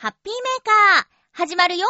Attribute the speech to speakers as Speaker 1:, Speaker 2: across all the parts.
Speaker 1: ハッピーメーカー、始まるよ。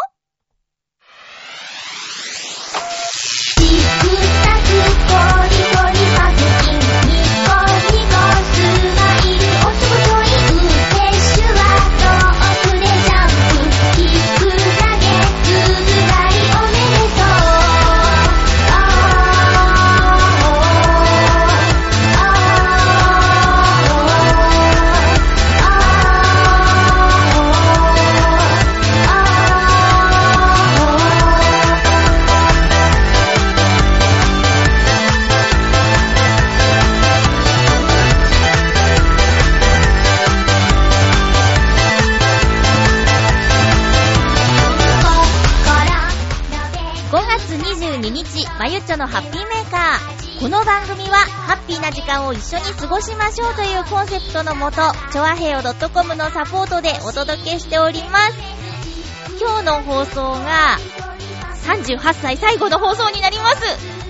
Speaker 1: のハッピーメーカー。この番組は、ハッピーな時間を一緒に過ごしましょうというコンセプトのもと、ちょわへよ .com のサポートでお届けしております。今日の放送が、38歳最後の放送になります。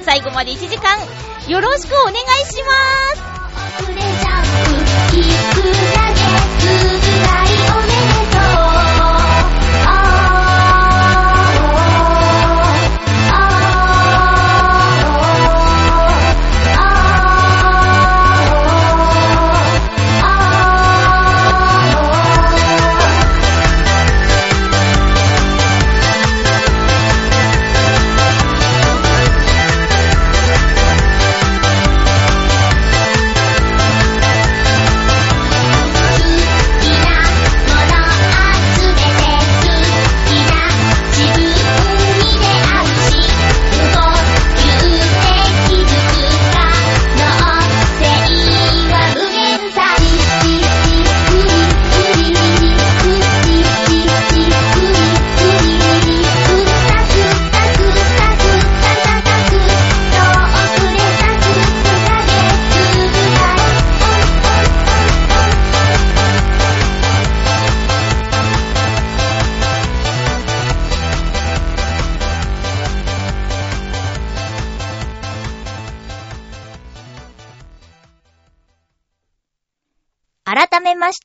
Speaker 1: 最後まで1時間、よろしくお願いします。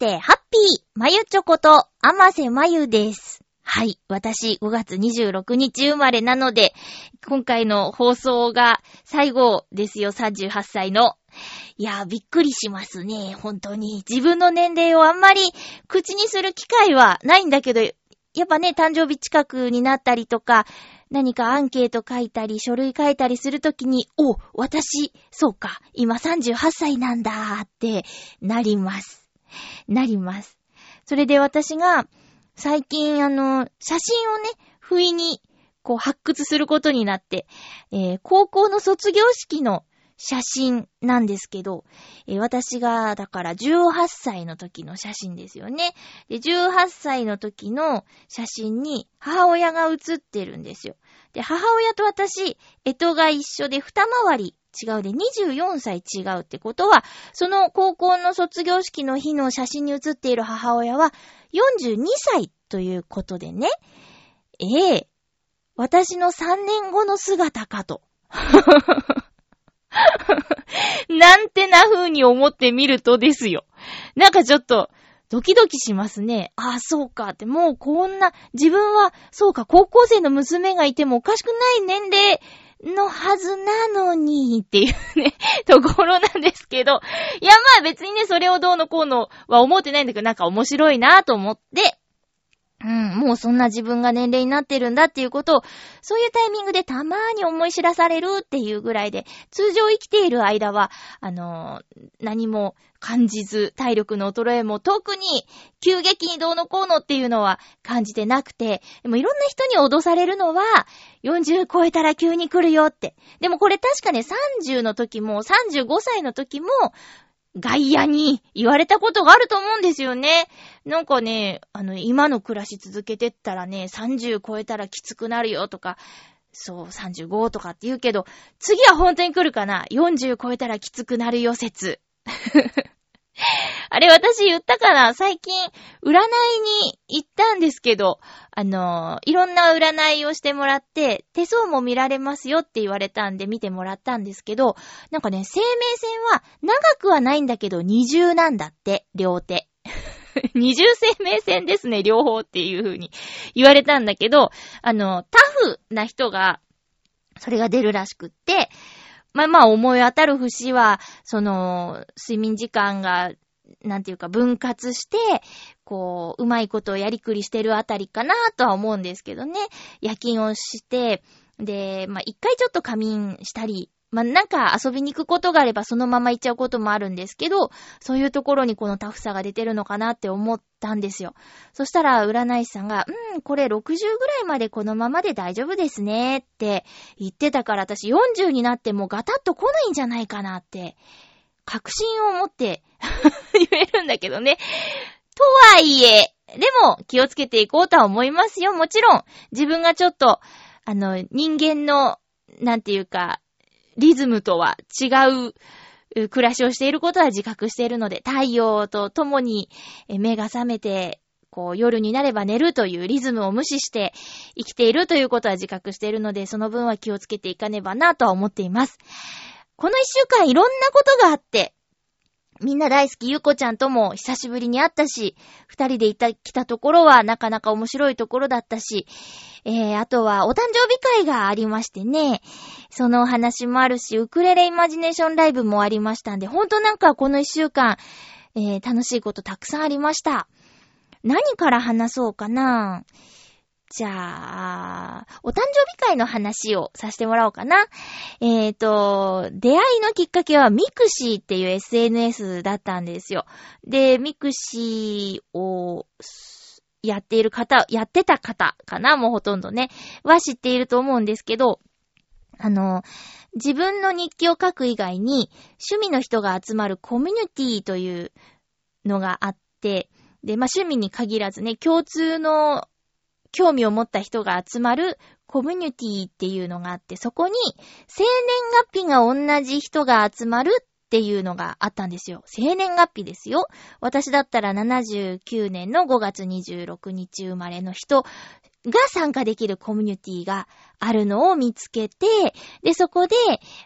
Speaker 1: 改めまして、ハッピーまゆちょこと、あませまゆです。はい。私、5月26日生まれなので、今回の放送が最後ですよ、38歳の。いやー、びっくりしますね。本当に。自分の年齢をあんまり口にする機会はないんだけど、やっぱね、誕生日近くになったりとか、何かアンケート書いたり、書類書いたりするときに、お、私、そうか、今38歳なんだーってなります。なります。それで私が、最近あの、写真をね、不意に、こう発掘することになって、えー高校の卒業式の写真なんですけど、えー私が、だから18歳の時の写真ですよね。で、18歳の時の写真に母親が写ってるんですよ。で、母親と私、干支が一緒で二回り違うで24歳違うってことは、その高校の卒業式の日の写真に写っている母親は42歳ということでね。ええ私の3年後の姿かと。なんてな風に思ってみるとですよ。なんかちょっと、ドキドキしますね。ああ、そうかって、もうこんな、自分は、そうか、高校生の娘がいてもおかしくない年齢のはずなのに、っていうね、ところなんですけど、いや、まあ別にね、それをどうのこうのは思ってないんだけど、なんか面白いなと思って、うん、もうそんな自分が年齢になってるんだっていうことを、そういうタイミングでたまーに思い知らされるっていうぐらいで、通常生きている間は、あのー何も感じず、体力の衰えも特に急激にどうのこうのっていうのは感じてなくて、でもいろんな人に脅されるのは、40超えたら急に来るよって。でもこれ確かね、30の時も、35歳の時も、外野に言われたことがあると思うんですよね。なんかね、あの、今の暮らし続けてったらね、30超えたらきつくなるよとか、そう、35とかって言うけど、次は本当に来るかな ?40 超えたらきつくなるよ説。あれ私言ったかな？最近、占いに行ったんですけど、あのいろんな占いをしてもらって、手相も見られますよって言われたんで見てもらったんですけど、なんかね、生命線は長くはないんだけど二重なんだって、両手。二重生命線ですね、両方っていう風に言われたんだけど、あの、タフな人が、それが出るらしくって、まあまあ思い当たる節は、その、睡眠時間が、なんていうか分割して、こう、うまいことをやりくりしてるあたりかなとは思うんですけどね。夜勤をして、で、まあ一回ちょっと仮眠したり、まあ、なんか遊びに行くことがあればそのまま行っちゃうこともあるんですけど、そういうところにこのタフさが出てるのかなって思ったんですよ。そしたら占い師さんが、うん、これ60ぐらいまでこのままで大丈夫ですねって言ってたから私40になってもガタッと来ないんじゃないかなって、確信を持って 言えるんだけどね。とはいえ、でも気をつけていこうとは思いますよ。もちろん、自分がちょっと、あの、人間の、なんていうか、リズムとは違う暮らしをしていることは自覚しているので、太陽と共に目が覚めて、こう夜になれば寝るというリズムを無視して生きているということは自覚しているので、その分は気をつけていかねばなとは思っています。この一週間いろんなことがあって、みんな大好きゆうこちゃんとも久しぶりに会ったし、二人でいた、来たところはなかなか面白いところだったし、えー、あとはお誕生日会がありましてね、そのお話もあるし、ウクレレイマジネーションライブもありましたんで、ほんとなんかこの一週間、えー、楽しいことたくさんありました。何から話そうかなぁじゃあ、お誕生日会の話をさせてもらおうかな。えっ、ー、と、出会いのきっかけは mixi っていう SNS だったんですよ。で、 mixi をやっている方、やってた方かなもうほとんどね。は知っていると思うんですけど、あの、自分の日記を書く以外に、趣味の人が集まるコミュニティというのがあって、で、まあ、趣味に限らずね、共通の興味を持った人が集まるコミュニティっていうのがあって、そこに生年月日が同じ人が集まるっていうのがあったんですよ。生年月日ですよ。私だったら79年の5月26日生まれの人が参加できるコミュニティがあるのを見つけて、で、そこで、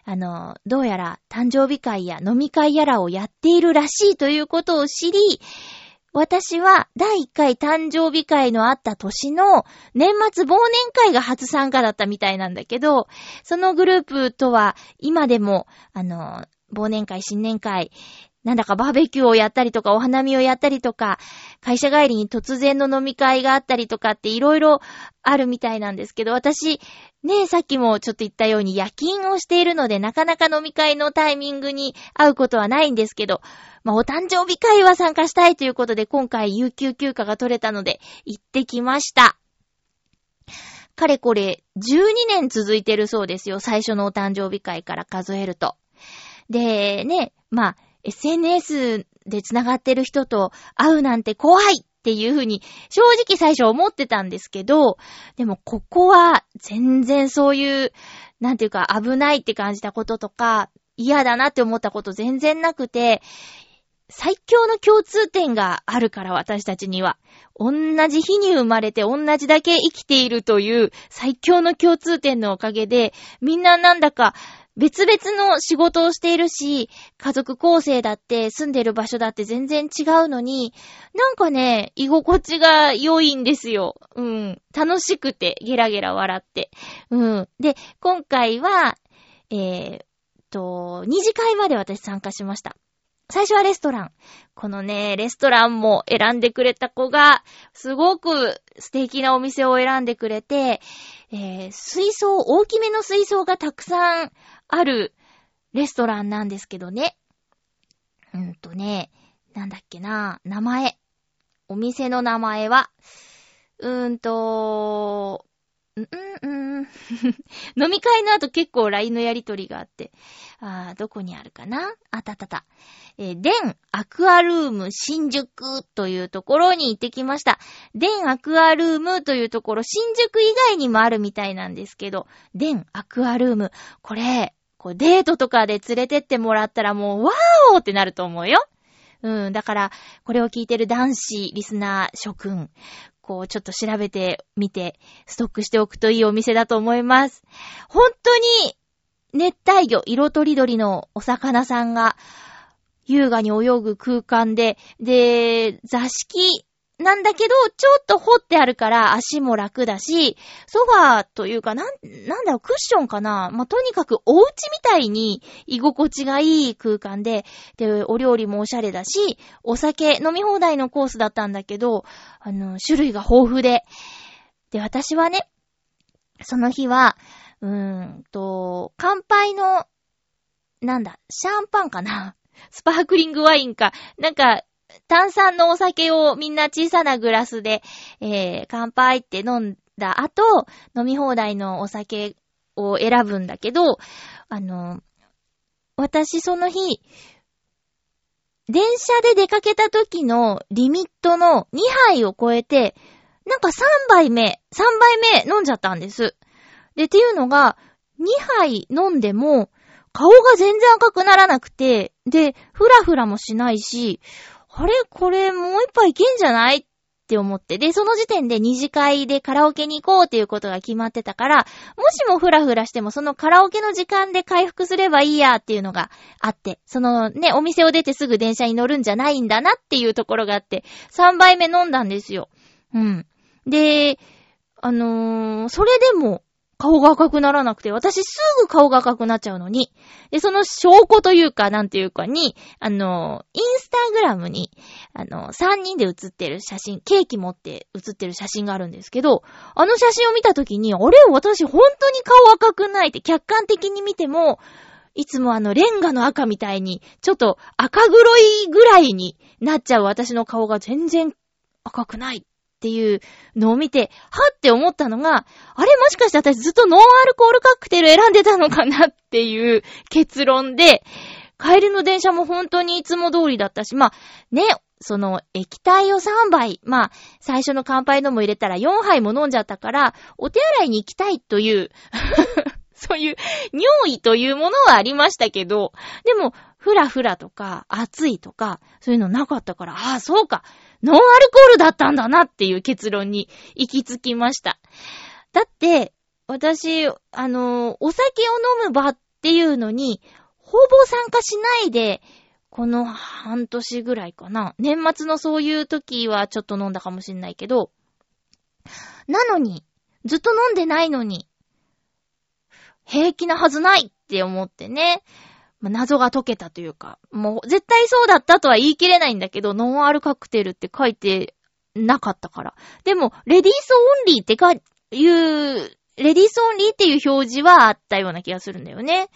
Speaker 1: あの、どうやら誕生日会や飲み会やらをやっているらしいということを知り、私は第1回誕生日会のあった年の年末忘年会が初参加だったみたいなんだけど、そのグループとは今でも、あの、忘年会、新年会、なんだかバーベキューをやったりとか、お花見をやったりとか、会社帰りに突然の飲み会があったりとかっていろいろあるみたいなんですけど、私、ねえ、さっきもちょっと言ったように夜勤をしているので、なかなか飲み会のタイミングに会うことはないんですけど、まあ、お誕生日会は参加したいということで、今回有給休暇が取れたので、行ってきました。かれこれ、12年続いてるそうですよ。最初のお誕生日会から数えると。で、ね、まあ、SNS で繋がってる人と会うなんて怖いっていうふうに正直最初思ってたんですけど、でもここは全然そういう、なんていうか危ないって感じたこととか、嫌だなって思ったこと全然なくて、最強の共通点があるから私たちには。同じ日に生まれて同じだけ生きているという最強の共通点のおかげで、みんななんだか別々の仕事をしているし、家族構成だって住んでる場所だって全然違うのに、なんかね、居心地が良いんですよ。うん。楽しくて、ゲラゲラ笑って。うん。で、今回は、えー、と、二次会まで私参加しました。最初はレストラン。このね、レストランも選んでくれた子が、すごく素敵なお店を選んでくれて、えー、水槽、大きめの水槽がたくさんあるレストランなんですけどね。うんとね、なんだっけな、名前。お店の名前は、うーんと、うん、うん、飲み会の後結構 LINE のやりとりがあって、あー、どこにあるかなあたたた。えー、デンアクアルーム新宿というところに行ってきました。デンアクアルームというところ、新宿以外にもあるみたいなんですけど、デンアクアルーム。これ、こうデートとかで連れてってもらったらもう、ワーオってなると思うよ。うん、だから、これを聞いてる男子、リスナー諸君、こう、ちょっと調べてみて、ストックしておくといいお店だと思います。本当に、熱帯魚、色とりどりのお魚さんが、優雅に泳ぐ空間で、で、座敷なんだけど、ちょっと掘ってあるから足も楽だし、ソファーというか、なん、なんだろう、クッションかな。まあ、とにかくお家みたいに居心地がいい空間で、で、お料理もおしゃれだし、お酒飲み放題のコースだったんだけど、あの、種類が豊富で。で、私はね、その日は、うーんと、乾杯の、なんだ、シャンパンかな。スパークリングワインか、なんか、炭酸のお酒をみんな小さなグラスで、えー、乾杯って飲んだ後、飲み放題のお酒を選ぶんだけど、あの、私その日、電車で出かけた時のリミットの2杯を超えて、なんか3杯目、3杯目飲んじゃったんです。で、っていうのが、2杯飲んでも、顔が全然赤くならなくて、で、ふらふらもしないし、あれ？これもう一杯いけんじゃない？って思って。で、その時点で二次会でカラオケに行こうっていうことが決まってたから、もしもフラフラしてもそのカラオケの時間で回復すればいいやっていうのがあって、そのね、お店を出てすぐ電車に乗るんじゃないんだなっていうところがあって、3杯目飲んだんですよ。うん。で、あのー、それでも、顔が赤くならなくて、私すぐ顔が赤くなっちゃうのに、で、その証拠というか、なんていうかに、あの、インスタグラムに、あの、3人で写ってる写真、ケーキ持って写ってる写真があるんですけど、あの写真を見たときに、あれ？私本当に顔赤くないって客観的に見ても、いつもあの、レンガの赤みたいに、ちょっと赤黒いぐらいになっちゃう私の顔が全然赤くない。っていうのを見て、はって思ったのが、あれもしかして私ずっとノンアルコールカクテル選んでたのかなっていう結論で、帰りの電車も本当にいつも通りだったし、まあ、ね、その液体を3杯、まあ、最初の乾杯のも入れたら4杯も飲んじゃったから、お手洗いに行きたいという、そういう尿意というものはありましたけど、でも、ふらふらとか、暑いとか、そういうのなかったから、ああ、そうか。ノンアルコールだったんだなっていう結論に行き着きました。だって、私、あの、お酒を飲む場っていうのに、ほぼ参加しないで、この半年ぐらいかな。年末のそういう時はちょっと飲んだかもしんないけど、なのに、ずっと飲んでないのに、平気なはずないって思ってね。まあ、謎が解けたというか、もう絶対そうだったとは言い切れないんだけど、ノンアルカクテルって書いてなかったから。でも、レディースオンリーってか、いう、レディースオンリーっていう表示はあったような気がするんだよね。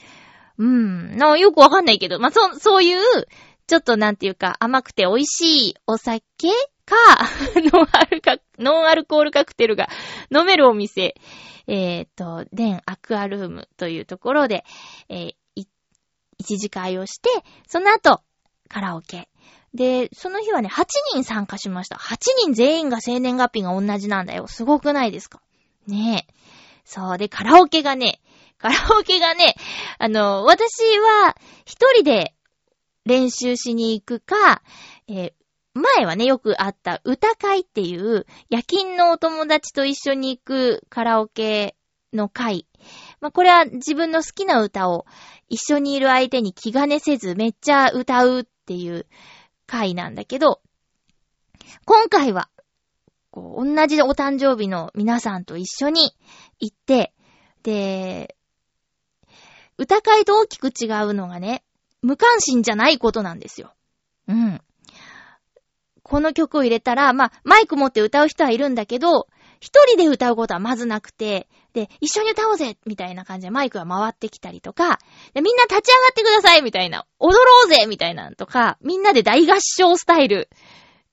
Speaker 1: うん。な、よくわかんないけど、まあ、そ、そういう、ちょっとなんていうか、甘くて美味しいお酒か、ノンアルカ、ノンアルコールカクテルが飲めるお店、えっ、ー、と、デンアクアルームというところで、えー、一次会をして、その後、カラオケ。で、その日はね、8人参加しました。8人全員が生年月日が同じなんだよ。すごくないですか？ねえ。そう。で、カラオケがね、カラオケがね、あの、私は一人で練習しに行くか、えー、前はね、よくあった歌会っていう夜勤のお友達と一緒に行くカラオケの会。まあ、これは自分の好きな歌を一緒にいる相手に気兼ねせずめっちゃ歌うっていう回なんだけど、今回は、こう、同じお誕生日の皆さんと一緒に行って、で、歌会と大きく違うのがね、無関心じゃないことなんですよ。うん。この曲を入れたら、まあ、マイク持って歌う人はいるんだけど、一人で歌うことはまずなくて、で、一緒に歌おうぜみたいな感じでマイクが回ってきたりとか、でみんな立ち上がってくださいみたいな、踊ろうぜみたいなんとか、みんなで大合唱スタイル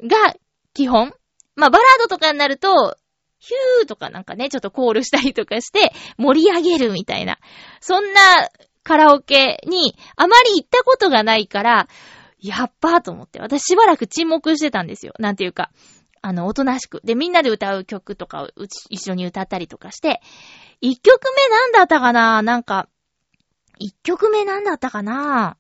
Speaker 1: が基本。まあ、バラードとかになると、ヒューとかなんかね、ちょっとコールしたりとかして盛り上げるみたいな。そんなカラオケにあまり行ったことがないから、やっばーと思って。私しばらく沈黙してたんですよ。なんていうか。あの、おとなしく。で、みんなで歌う曲とかを一緒に歌ったりとかして、一曲目なんだったかな？なんか、一曲目なんだったかな？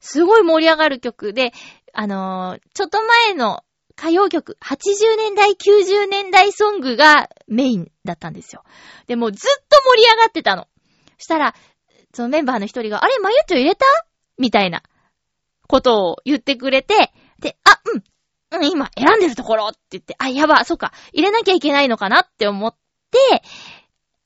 Speaker 1: すごい盛り上がる曲で、あのー、ちょっと前の歌謡曲、80年代、90年代ソングがメインだったんですよ。でもうずっと盛り上がってたの。したら、そのメンバーの一人が、あれ、マユッチョ入れた？みたいな。ことを言ってくれて、で、あ、うん、うん、今選んでるところって言って、あ、やば、そっか、入れなきゃいけないのかなって思って、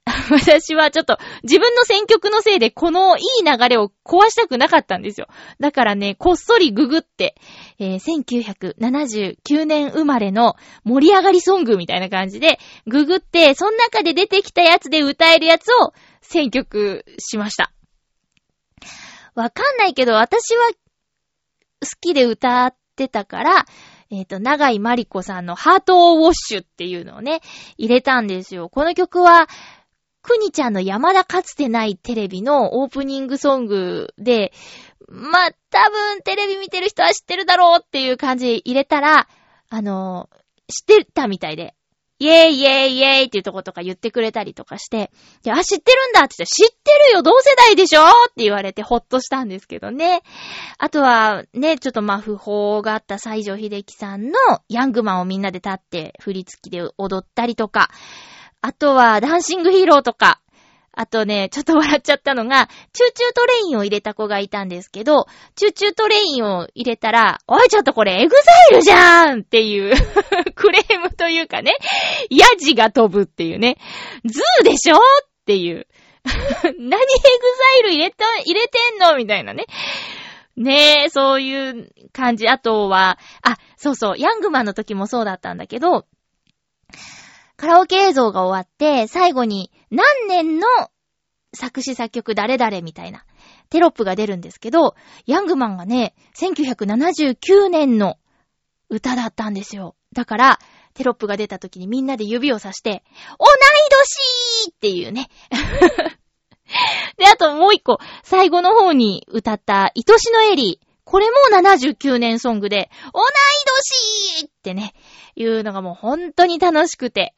Speaker 1: 私はちょっと自分の選曲のせいでこのいい流れを壊したくなかったんですよ。だからね、こっそりググって、えー1979年生まれの盛り上がりソングみたいな感じで、ググって、その中で出てきたやつで歌えるやつを選曲しました。わかんないけど、私は好きで歌ってたから、えっ、と、長井まりこさんのハートウォッシュっていうのをね、入れたんですよ。この曲は、くにちゃんの山田かつてないテレビのオープニングソングで、まあ、多分テレビ見てる人は知ってるだろうっていう感じで入れたら、あの知ってたみたいで、イェイイェイイェイっていうとことか言ってくれたりとかして、いや、あ、知ってるんだって言ったら、知ってるよ同世代でしょ？って言われてほっとしたんですけどね。あとは、ね、ちょっとまあ、訃報があった西城秀樹さんのヤングマンをみんなで立って振り付きで踊ったりとか、あとは、ダンシングヒーローとか、あとね、ちょっと笑っちゃったのが、 Choo Choo TRAIN を入れた子がいたんですけど、 Choo Choo TRAIN を入れたら、おいちょっとこれ EXILE じゃーんっていう クレームというかね、ヤジが飛ぶっていうね、 ZOO でしょ？っていう。何 EXILE 入れた、入れてんの？みたいなね。ねえ、そういう感じ。あとは、あ、そうそう、ヤングマンの時もそうだったんだけど、カラオケ映像が終わって、最後に何年の作詞作曲誰々みたいなテロップが出るんですけど、ヤングマンがね、1979年の歌だったんですよ。だから、テロップが出た時にみんなで指をさして、同い年っていうね。で、あともう一個、最後の方に歌った、愛しのエリー。これも79年ソングで、同い年ってね、いうのがもう本当に楽しくて。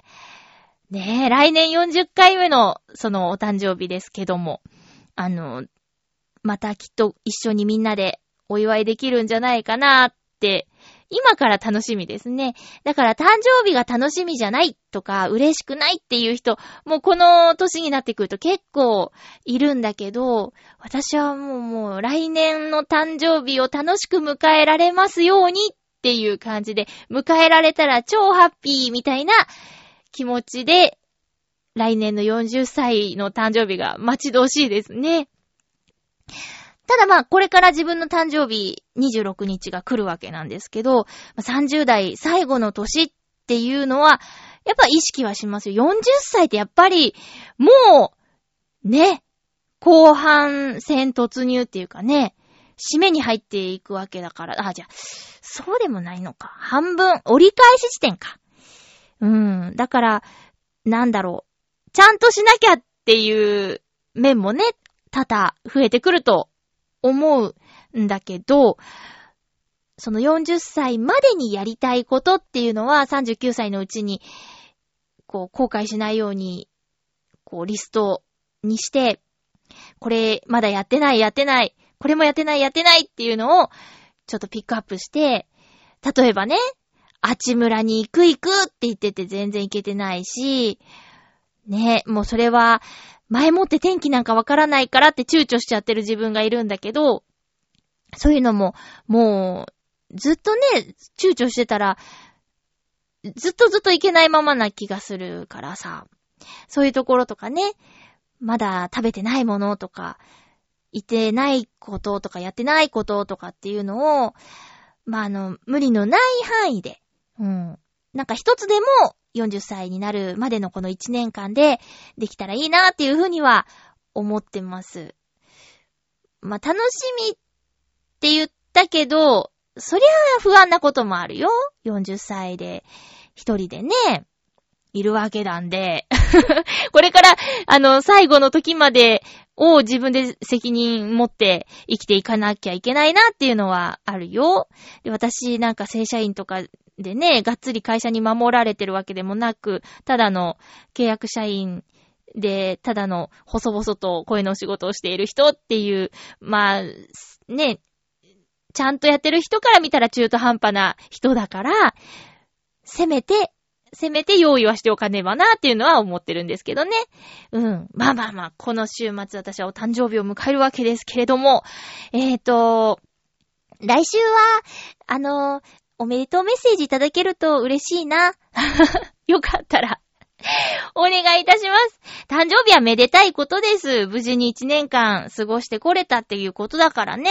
Speaker 1: ねえ、来年40回目の、そのお誕生日ですけども、あの、またきっと一緒にみんなでお祝いできるんじゃないかなって、今から楽しみですね。だから誕生日が楽しみじゃないとか嬉しくないっていう人、もうこの年になってくると結構いるんだけど、私はもうもう来年の誕生日を楽しく迎えられますようにっっていう感じで、迎えられたら超ハッピーみたいな気持ちで、来年の40歳の誕生日が待ち遠しいですね。ただまあ、これから自分の誕生日26日が来るわけなんですけど、30代最後の年っていうのは、やっぱ意識はしますよ。40歳ってやっぱり、もう、ね、後半戦突入っていうかね、締めに入っていくわけだから、あ、じゃあ、そうでもないのか。半分、折り返し地点か。うん。だから、なんだろう。ちゃんとしなきゃっていう面もね、多々増えてくると思うんだけど、その40歳までにやりたいことっていうのは39歳のうちに、こう、後悔しないように、こう、リストにして、これまだやってない、やってない、これもやってない、やってないっていうのを、ちょっとピックアップして、例えばね、あちむらに行く行くって言ってて全然行けてないし、ね、もうそれは、前もって天気なんかわからないからって躊躇しちゃってる自分がいるんだけど、そういうのも、もう、ずっとね、躊躇してたら、ずっとずっといけないままな気がするからさ、そういうところとかね、まだ食べてないものとか、いてないこととかやってないこととかっていうのを、まあ、あの、無理のない範囲で、うん。なんか一つでも40歳になるまでのこの1年間でできたらいいなっていうふうには思ってます。まあ、楽しみって言ったけど、そりゃ不安なこともあるよ。40歳で一人でね、いるわけなんで。これから、あの、最後の時までを自分で責任持って生きていかなきゃいけないなっていうのはあるよ。で私なんか正社員とかでね、がっつり会社に守られてるわけでもなく、ただの契約社員で、ただの細々と声の仕事をしている人っていう、まあ、ね、ちゃんとやってる人から見たら中途半端な人だから、せめて、せめて用意はしておかねばなっていうのは思ってるんですけどね。うん。まあまあまあ、この週末私はお誕生日を迎えるわけですけれども、えーと、来週は、あの、おめでとうメッセージいただけると嬉しいな。よかったら、お願いいたします。誕生日はめでたいことです。無事に一年間過ごしてこれたっていうことだからね。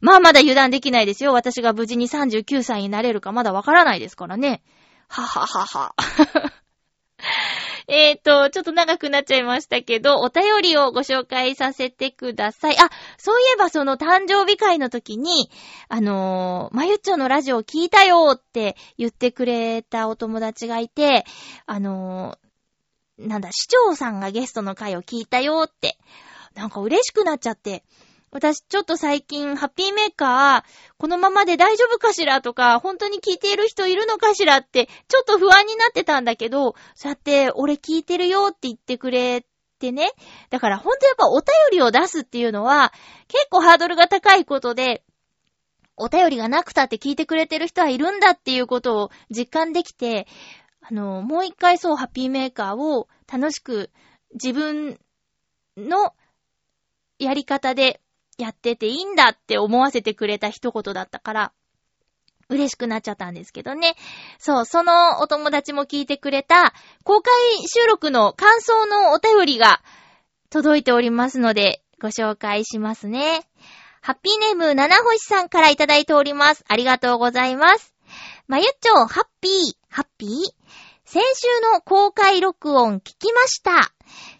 Speaker 1: まあまだ油断できないですよ。私が無事に39歳になれるかまだわからないですからね。はははは。えっと、ちょっと長くなっちゃいましたけど、お便りをご紹介させてください。あ、そういえばその誕生日会の時に、あのー、まゆっちょのラジオ聞いたよって言ってくれたお友達がいて、あのー、なんだ、市長さんがゲストの回を聞いたよって、なんか嬉しくなっちゃって、私ちょっと最近ハッピーメーカー、このままで大丈夫かしらとか、本当に聞いている人いるのかしらって、ちょっと不安になってたんだけど、そうやって俺聞いてるよって言ってくれてね。だから本当やっぱお便りを出すっていうのは、結構ハードルが高いことで、お便りがなくたって聞いてくれてる人はいるんだっていうことを実感できて、あの、もう一回そうハッピーメーカーを楽しく自分のやり方でやってていいんだって思わせてくれた一言だったから、嬉しくなっちゃったんですけどね。そう、そのお友達も聞いてくれた公開収録の感想のお便りが届いておりますので、ご紹介しますね。ハッピーネーム七星さんからいただいております。ありがとうございます。まゆっちょ、ハッピー、ハッピー？先週の公開録音聞きました。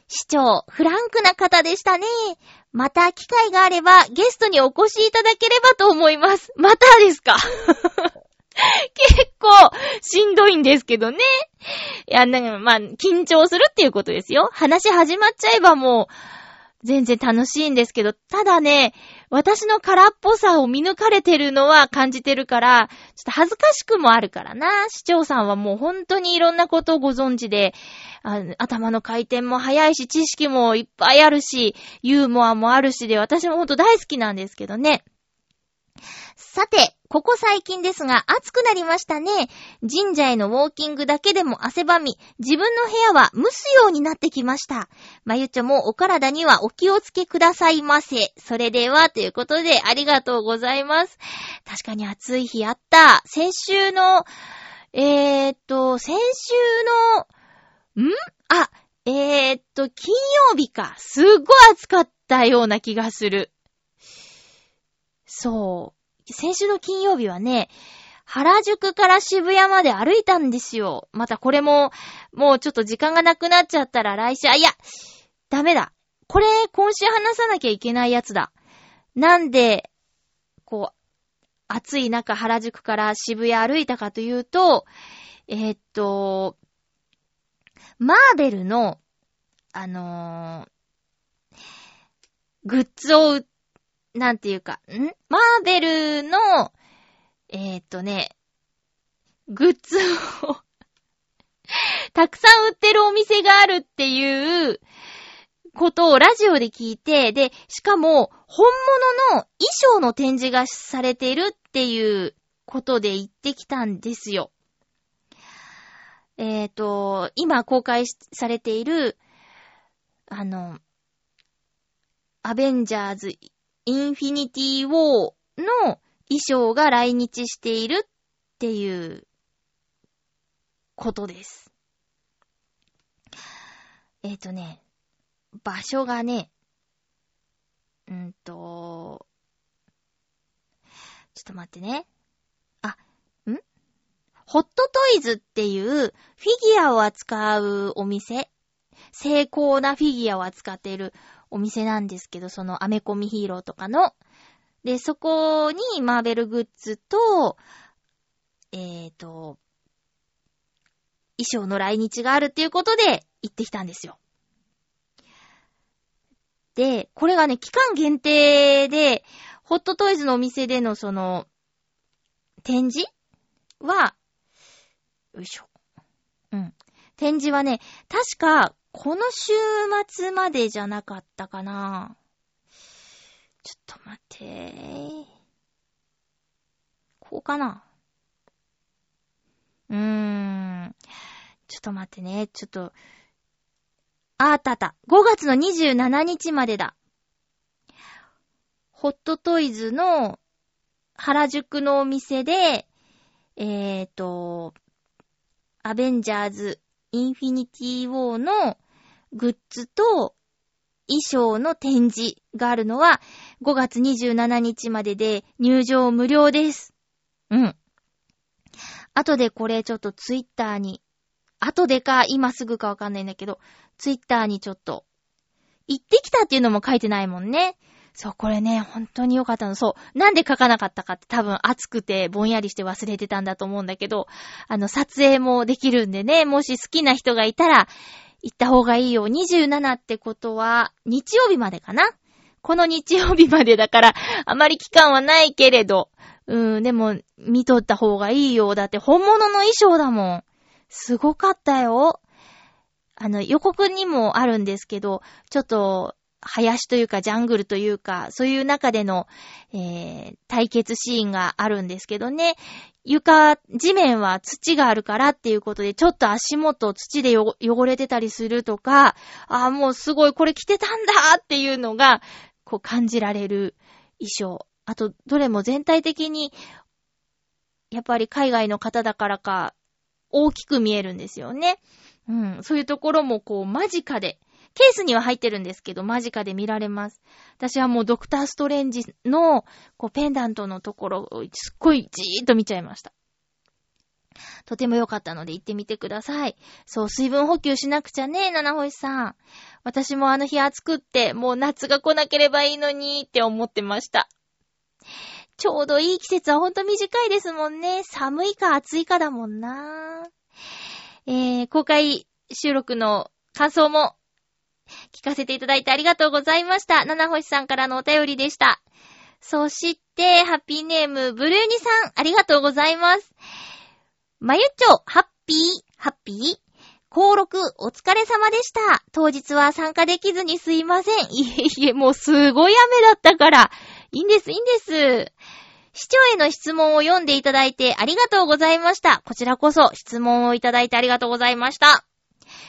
Speaker 1: 市長、フランクな方でしたね。また機会があればゲストにお越しいただければと思います。またですか？結構しんどいんですけどね。いや、なんかまあ、緊張するっていうことですよ。話始まっちゃえばもう、全然楽しいんですけど、ただね、私の空っぽさを見抜かれてるのは感じてるから、ちょっと恥ずかしくもあるからな。市長さんはもう本当にいろんなことをご存知で、頭の回転も早いし、知識もいっぱいあるし、ユーモアもあるしで、私もほんと大好きなんですけどね。さて、ここ最近ですが暑くなりましたね。神社へのウォーキングだけでも汗ばみ、自分の部屋は蒸すようになってきました。まゆちょもお体にはお気をつけくださいませ。それでは、ということでありがとうございます。確かに暑い日あった。先週の、えー、っと、先週の、ん？あ、えー、っと、金曜日か。すっごい暑かったような気がする。そう。先週の金曜日はね、原宿から渋谷まで歩いたんですよ。またこれも、もうちょっと時間がなくなっちゃったら来週、あ、いや、ダメだ。これ、今週話さなきゃいけないやつだ。なんで、こう、暑い中原宿から渋谷歩いたかというと、えー、っと、マーベルの、あのー、グッズを売っなんていうか、ん？マーベルの、えー、っとね、グッズを たくさん売ってるお店があるっていうことをラジオで聞いて、で、しかも、本物の衣装の展示がされてるっていうことで行ってきたんですよ。えっ、と、今公開されている、あの、アベンジャーズインフィニティ・ウォーの衣装が来日しているっていうことです。えっ、ー、とね、場所がね、うんと、ちょっと待ってね。あ、ん？ホットトイズっていうフィギュアを扱うお店、成功なフィギュアを扱っているお店なんですけど、そのアメコミヒーローとかの。で、そこにマーベルグッズと、えっ、ー、と、衣装の来日があるっていうことで行ってきたんですよ。で、これがね、期間限定で、ホットトイズのお店でのその、展示は、よいしょ。うん。展示はね、確かこの週末までじゃなかったかな。ちょっと待って。こうかな。うーん。ちょっと待ってね。ちょっと。あったあった。5月の27日までだ。ホットトイズの、原宿のお店で、えっ、と、アベンジャーズ、インフィニティウォーのグッズと衣装の展示があるのは5月27日までで入場無料です。うん。後でこれちょっとツイッターに、後でか今すぐかわかんないんだけど、ツイッターにちょっと、行ってきたっていうのも書いてないもんね。そう、これね、本当に良かったの。そう。なんで書かなかったかって多分暑くてぼんやりして忘れてたんだと思うんだけど、あの、撮影もできるんでね、もし好きな人がいたら、行った方がいいよ。27ってことは、日曜日までかな？この日曜日までだから、あまり期間はないけれど、うん、でも、見とった方がいいよ。だって本物の衣装だもん。すごかったよ。あの、予告にもあるんですけど、ちょっと、林というかジャングルというか、そういう中での、えー、対決シーンがあるんですけどね。床、地面は土があるからっていうことで、ちょっと足元土で汚れてたりするとか、ああ、もうすごいこれ着てたんだっていうのが、こう感じられる衣装。あと、どれも全体的に、やっぱり海外の方だからか、大きく見えるんですよね。うん。そういうところもこう間近で、ケースには入ってるんですけど、間近で見られます。私はもうドクターストレンジの、こう、ペンダントのところをすっごいじーっと見ちゃいました。とても良かったので行ってみてください。そう、水分補給しなくちゃね、七星さん。私もあの日暑くって、もう夏が来なければいいのにって思ってました。ちょうどいい季節はほんと短いですもんね。寒いか暑いかだもんな。えー、公開収録の感想も聞かせていただいてありがとうございました。七星さんからのお便りでした。そして、ハッピーネーム、ブルーニさん、ありがとうございます。まゆっちょ、ハッピー、ハッピー？登録、お疲れ様でした。当日は参加できずにすいません。いえいえ、もうすごい雨だったから。いいんです、いいんです。市長への質問を読んでいただいてありがとうございました。こちらこそ質問をいただいてありがとうございました。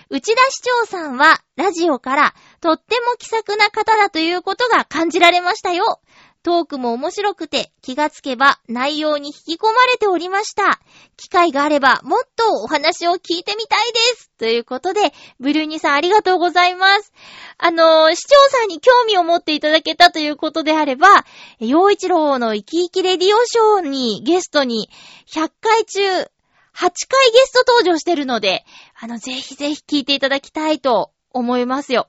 Speaker 1: 内田市長さんはラジオからとっても気さくな方だということが感じられましたよ。トークも面白くて気がつけば内容に引き込まれておりました。機会があればもっとお話を聞いてみたいです。ということで、ブルーニさんありがとうございます。あのー、市長さんに興味を持っていただけたということであれば、洋一郎の生き生きレディオショーにゲストに100回中8回ゲスト登場してるので、あの、ぜひぜひ聞いていただきたいと思いますよ。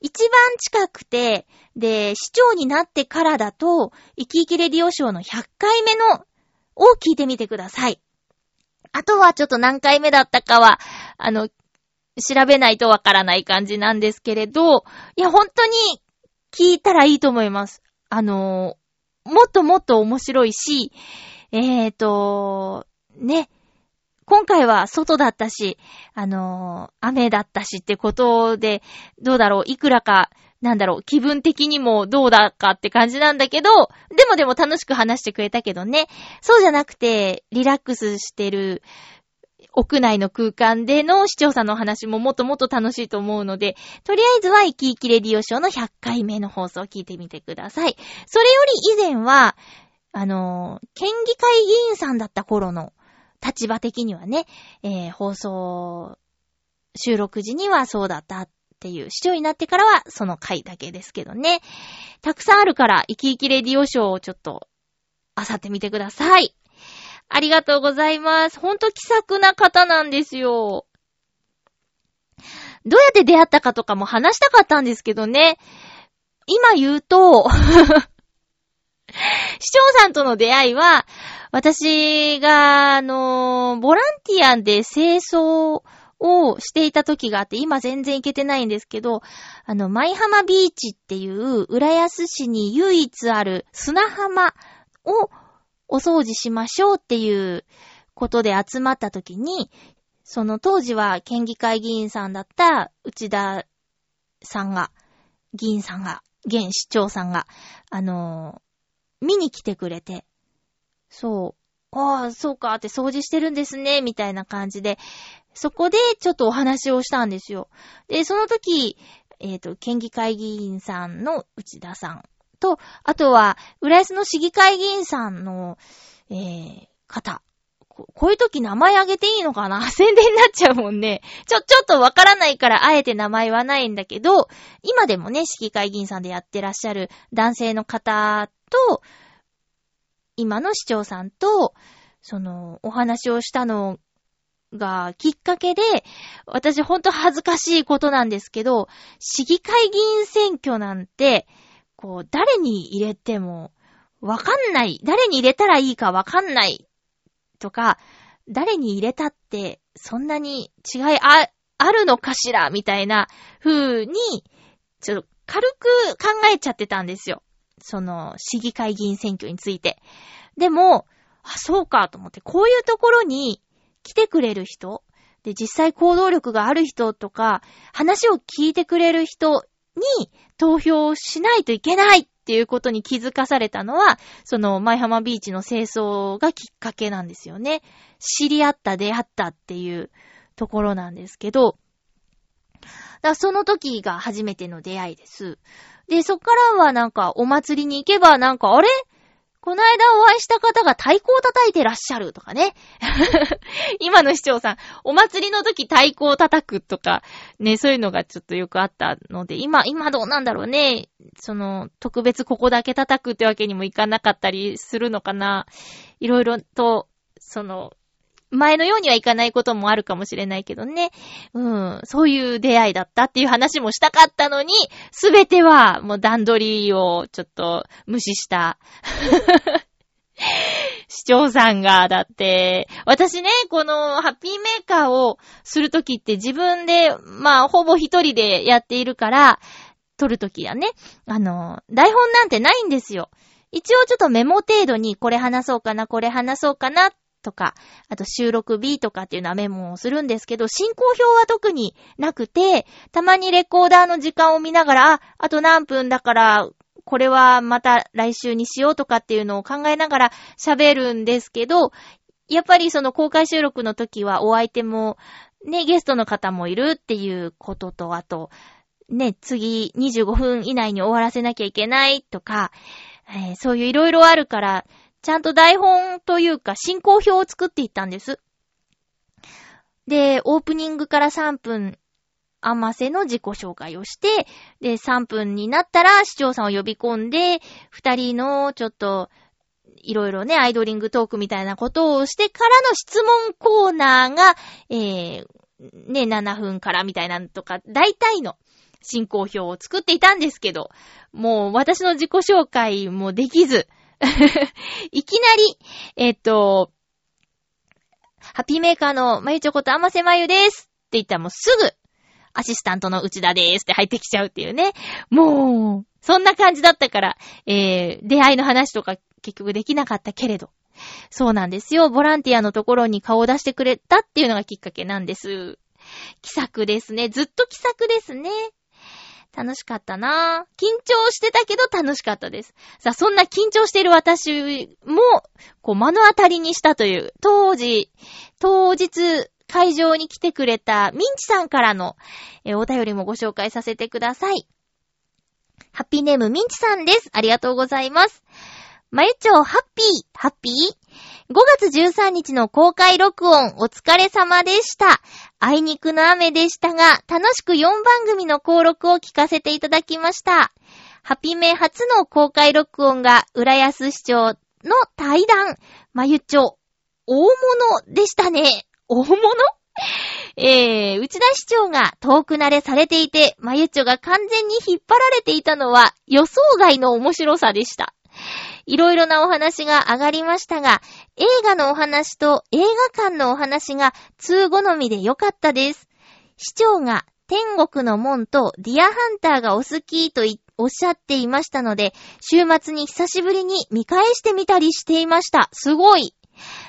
Speaker 1: 一番近くて、で、市長になってからだと、生き生きレディオショーの100回目のを聞いてみてください。あとはちょっと何回目だったかは、あの、調べないとわからない感じなんですけれど、いや、本当に聞いたらいいと思います。あの、もっともっと面白いし、えーと、ね、今回は外だったし、あのー雨だったしってことで、どうだろう、いくらか、なんだろう、気分的にもどうだかって感じなんだけど、でもでも楽しく話してくれたけどね、そうじゃなくて、リラックスしてる、屋内の空間での視聴者のお話ももっともっと楽しいと思うので、とりあえずは生き生きレディオショーの100回目の放送を聞いてみてください。それより以前は、あのー県議会議員さんだった頃の立場的にはね、えー放送、収録時にはそうだったっていう、視聴になってからはその回だけですけどね。たくさんあるから、生き生きレディオショーをちょっと、あさってみてください。ありがとうございます。ほんと気さくな方なんですよ。どうやって出会ったかとかも話したかったんですけどね。今言うと、市長さんとの出会いは、私が、あの、ボランティアで清掃をしていた時があって、今全然行けてないんですけど、あの、舞浜ビーチっていう、浦安市に唯一ある砂浜をお掃除しましょうっていうことで集まった時に、その当時は県議会議員さんだった内田さんが、議員さんが、現市長さんが、あの見に来てくれて、そう、ああ、そうかって掃除してるんですね、みたいな感じで、そこでちょっとお話をしたんですよ。で、その時、えっ、と、県議会議員さんの内田さんと、あとは、浦安の市議会議員さんの、えー、方。ここういう時名前あげていいのかな？宣伝になっちゃうもんね。ちょ、ちょっとわからないからあえて名前はないんだけど、今でもね、市議会議員さんでやってらっしゃる男性の方と、今の市長さんと、その、お話をしたのがきっかけで、私ほんと恥ずかしいことなんですけど、市議会議員選挙なんて、こう、誰に入れても、わかんない。誰に入れたらいいかわかんない。とか、誰に入れたって、そんなに違いあ、あるのかしらみたいな風に、ちょっと軽く考えちゃってたんですよ。その、市議会議員選挙について。でも、あ、そうかと思って、こういうところに来てくれる人、で、実際行動力がある人とか、話を聞いてくれる人に投票しないといけないっていうことに気づかされたのは、その、舞浜ビーチの清掃がきっかけなんですよね。知り合った、出会ったっていうところなんですけど、だその時が初めての出会いです。で、そっからはなんかお祭りに行けばなんか、あれ？この間お会いした方が太鼓を叩いてらっしゃるとかね。今の市長さん、お祭りの時太鼓を叩くとか、ね、そういうのがちょっとよくあったので、今、今どうなんだろうね。その、特別ここだけ叩くってわけにもいかなかったりするのかな。いろいろと、その、前のようにはいかないこともあるかもしれないけどね。うん。そういう出会いだったっていう話もしたかったのに、すべてはもう段取りをちょっと無視した。市長さんが、だって、私ね、このハッピーメーカーをするときって自分で、まあ、ほぼ一人でやっているから、撮るときはね、あの、台本なんてないんですよ。一応ちょっとメモ程度にこれ話そうかな、これ話そうかなっとか、あと収録日とかっていうのはメモをするんですけど、進行表は特になくて、たまにレコーダーの時間を見ながら、あ、あと何分だから、これはまた来週にしようとかっていうのを考えながら喋るんですけど、やっぱりその公開収録の時はお相手も、ね、ゲストの方もいるっていうことと、あと、ね、次25分以内に終わらせなきゃいけないとか、えー、そういういろいろあるから、ちゃんと台本というか進行表を作っていったんです。で、オープニングから3分、アマセの自己紹介をして、で、3分になったら視聴さんを呼び込んで、2人のちょっと、いろいろね、アイドリングトークみたいなことをしてからの質問コーナーが、えー、ね、7分からみたいなのとか、大体の進行表を作っていたんですけど、もう私の自己紹介もできず、いきなり、えっと、ハッピーメーカーのまゆちょことあませまゆですって言ったらもうすぐ、アシスタントの内田ですって入ってきちゃうっていうね。もう、そんな感じだったから、えー、出会いの話とか結局できなかったけれど。そうなんですよ。ボランティアのところに顔を出してくれたっていうのがきっかけなんです。気さくですね。ずっと気さくですね。楽しかったな緊張してたけど楽しかったです。さあ、そんな緊張してる私も、こう、目の当たりにしたという、当時、当日、会場に来てくれたミンチさんからの、えお便りもご紹介させてください。ハッピーネームミンチさんです。ありがとうございます。まゆちょハッピー、ハッピー？?5 月13日の公開録音お疲れ様でした。あいにくの雨でしたが、楽しく4番組の登録を聞かせていただきました。ハピメ初の公開録音が、浦安市長の対談、まゆっちょ、大物でしたね。大物？えー、内田市長が遠く慣れされていて、まゆっちょが完全に引っ張られていたのは予想外の面白さでした。いろいろなお話が上がりましたが、映画のお話と映画館のお話が通好みでよかったです。市長が天国の門とディアハンターがお好きとおっしゃっていましたので、週末に久しぶりに見返してみたりしていました。すごい。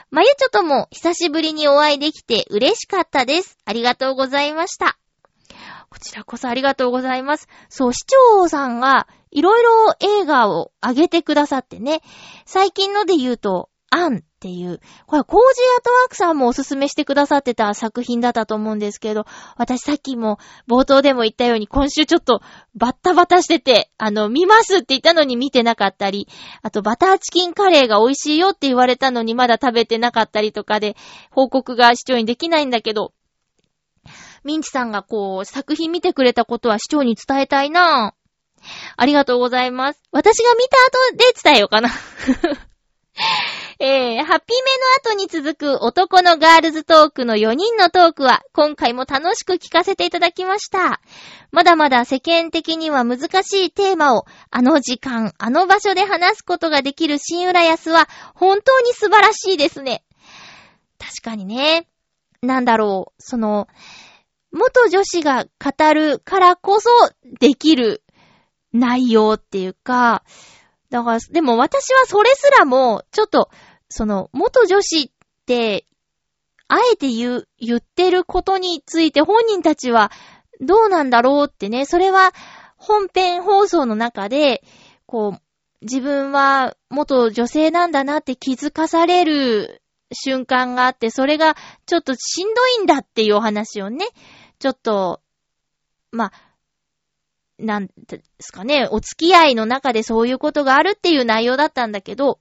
Speaker 1: まゆちょとも久しぶりにお会いできて嬉しかったです。ありがとうございました。こちらこそありがとうございます。そう、市長さんがいろいろ映画を上げてくださってね。最近ので言うと、アンっていう。これ、コージーアートワークさんもおすすめしてくださってた作品だったと思うんですけど、私さっきも冒頭でも言ったように今週ちょっとバッタバタしてて、あの、見ますって言ったのに見てなかったり、あとバターチキンカレーが美味しいよって言われたのにまだ食べてなかったりとかで、報告が師匠にできないんだけど、ミンチさんがこう、作品見てくれたことは師匠に伝えたいなぁ。ありがとうございます。私が見た後で伝えようかな。えー、ハッピーメの後に続く男のガールズトークの4人のトークは、今回も楽しく聞かせていただきました。まだまだ世間的には難しいテーマを、あの時間、あの場所で話すことができる新浦安は、本当に素晴らしいですね。確かにね。なんだろう、その、元女子が語るからこそできる内容っていうか、だから、でも私はそれすらも、ちょっと、その、元女子って、あえて言う、言ってることについて本人たちはどうなんだろうってね、それは本編放送の中で、こう、自分は元女性なんだなって気づかされる瞬間があって、それがちょっとしんどいんだっていうお話をね、ちょっと、まあ、なんですかね、お付き合いの中でそういうことがあるっていう内容だったんだけど、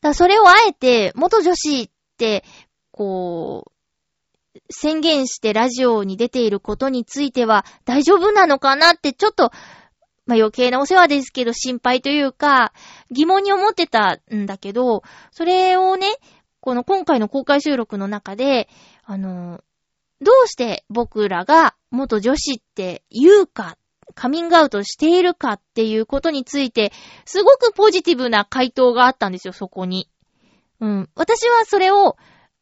Speaker 1: だそれをあえて、元女子って、こう、宣言してラジオに出ていることについては大丈夫なのかなってちょっと、まあ、余計なお世話ですけど心配というか疑問に思ってたんだけど、それをね、この今回の公開収録の中で、あの、どうして僕らが元女子って言うか、カミングアウトしているかっていうことについて、すごくポジティブな回答があったんですよ、そこに。うん。私はそれを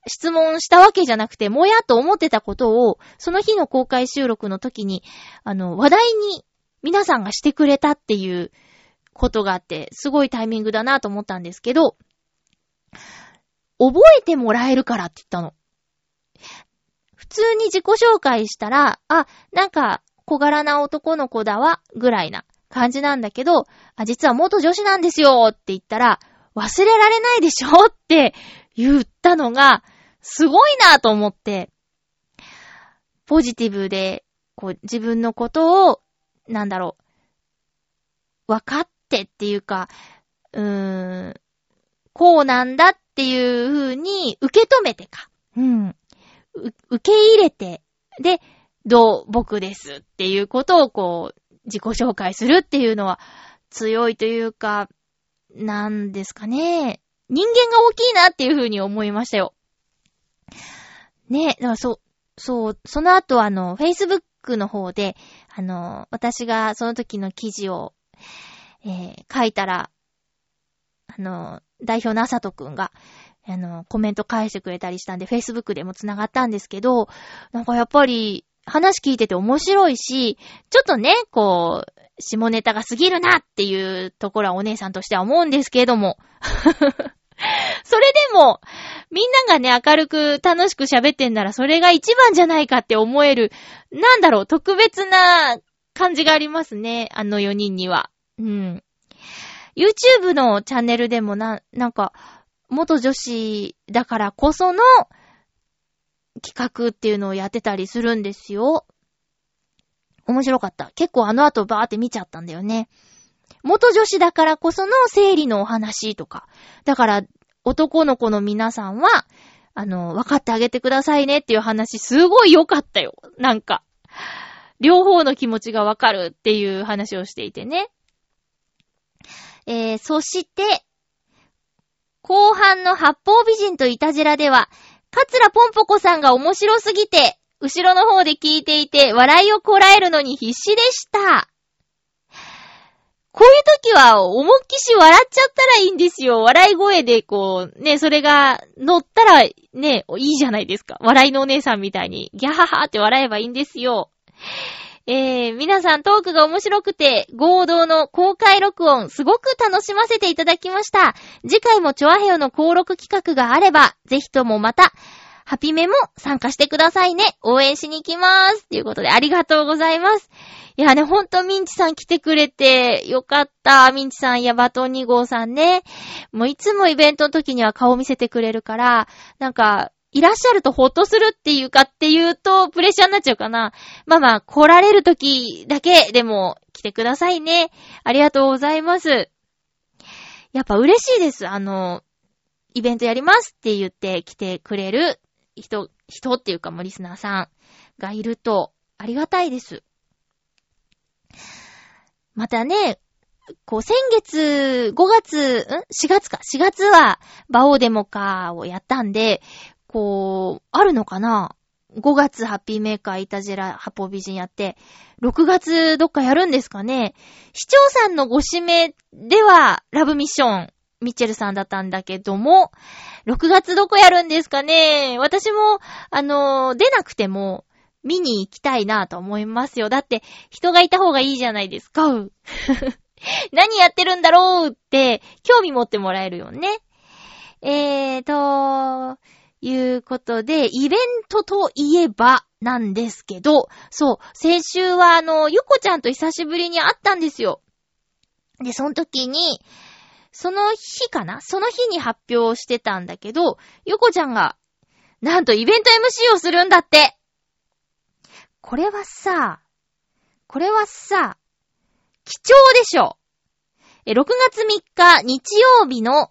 Speaker 1: 質問したわけじゃなくて、もやと思ってたことを、その日の公開収録の時に、あの、話題に皆さんがしてくれたっていうことがあって、すごいタイミングだなと思ったんですけど、覚えてもらえるからって言ったの。普通に自己紹介したら、あ、なんか小柄な男の子だわ、ぐらいな感じなんだけど、あ、実は元女子なんですよって言ったら、忘れられないでしょって言ったのが、すごいなと思って、ポジティブで、こう、自分のことを、なんだろう、分かってっていうか、うーん、こうなんだっていう風に受け止めてか。うん。受け入れて、で、どう、僕ですっていうことをこう、自己紹介するっていうのは強いというか、なんですかね。人間が大きいなっていう風に思いましたよ。ねだからそう、そう、その後あの、Facebook の方で、あの、私がその時の記事を、えー書いたら、あの、代表のあさとくんが、あの、コメント返してくれたりしたんで、Facebook でも繋がったんですけど、なんかやっぱり、話聞いてて面白いし、ちょっとね、こう、下ネタが過ぎるなっていうところはお姉さんとしては思うんですけれども。それでも、みんながね、明るく楽しく喋ってんなら、それが一番じゃないかって思える、なんだろう、特別な感じがありますね、あの4人には。うん。YouTube のチャンネルでもな、なんか、元女子だからこその企画っていうのをやってたりするんですよ。面白かった。結構あの後バーって見ちゃったんだよね。元女子だからこその生理のお話とか。だから、男の子の皆さんは、あの、分かってあげてくださいねっていう話、すごい良かったよ。なんか。両方の気持ちがわかるっていう話をしていてね。えー、そして、後半の八方美人といたじらでは、カツラポンポコさんが面白すぎて、後ろの方で聞いていて、笑いをこらえるのに必死でした。こういう時は、思いっきし笑っちゃったらいいんですよ。笑い声で、こう、ね、それが乗ったら、ね、いいじゃないですか。笑いのお姉さんみたいに、ギャハハって笑えばいいんですよ。えー、皆さんトークが面白くて、合同の公開録音、すごく楽しませていただきました。次回もチョアヘヨの登録企画があれば、ぜひともまた、ハピメも参加してくださいね。応援しに行きます。ということで、ありがとうございます。いやね、ほんとミンチさん来てくれてよかった。ミンチさんやバトン2号さんね。もういつもイベントの時には顔見せてくれるから、なんか、いらっしゃるとほっとするっていうかっていうと、プレッシャーになっちゃうかな。まあまあ、来られる時だけでも来てくださいね。ありがとうございます。やっぱ嬉しいです。あの、イベントやりますって言って来てくれる人、人っていうかもリスナーさんがいるとありがたいです。またね、こう先月、5月、ん ?4 月か。4月は、バオデモカーをやったんで、こう、あるのかな ?5 月ハッピーメーカーイタジェラハポビジンやって、6月どっかやるんですかね？市長さんのご指名では、ラブミッション、ミッチェルさんだったんだけども、6月どこやるんですかね？私も、あの、出なくても、見に行きたいなぁと思いますよ。だって、人がいた方がいいじゃないですか。何やってるんだろうって、興味持ってもらえるよね。えーと、いうことで、イベントといえば、なんですけど、そう、先週はあの、ゆこちゃんと久しぶりに会ったんですよ。で、その時に、その日かな？その日に発表してたんだけど、ゆこちゃんが、なんとイベント MC をするんだって。これはさ、これはさ、貴重でしょ。え、6月3日日曜日の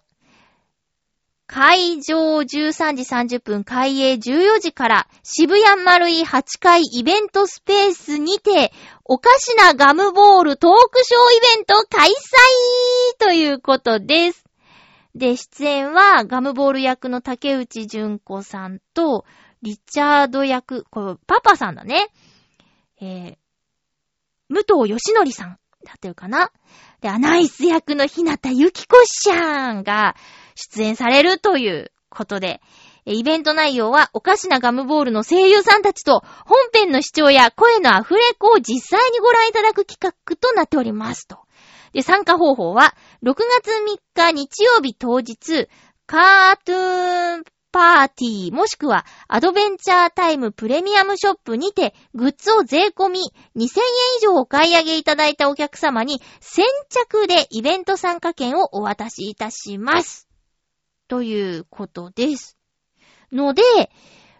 Speaker 1: 会場13時30分、開営14時から渋谷丸井8階イベントスペースにておかしなガムボールトークショーイベント開催ということです。で、出演はガムボール役の竹内純子さんと、リチャード役、これパパさんだね。えー、武藤義則さんだってるかなで、アナイス役の日向ゆきこしゃーんが出演されるということで、イベント内容はおかしなガムボールの声優さんたちと本編の視聴や声のアフレコを実際にご覧いただく企画となっておりますと。で、参加方法は、6月3日日曜日当日、カートゥーンパーティー、もしくはアドベンチャータイムプレミアムショップにて、グッズを税込み2000円以上お買い上げいただいたお客様に、先着でイベント参加券をお渡しいたします。ということです。ので、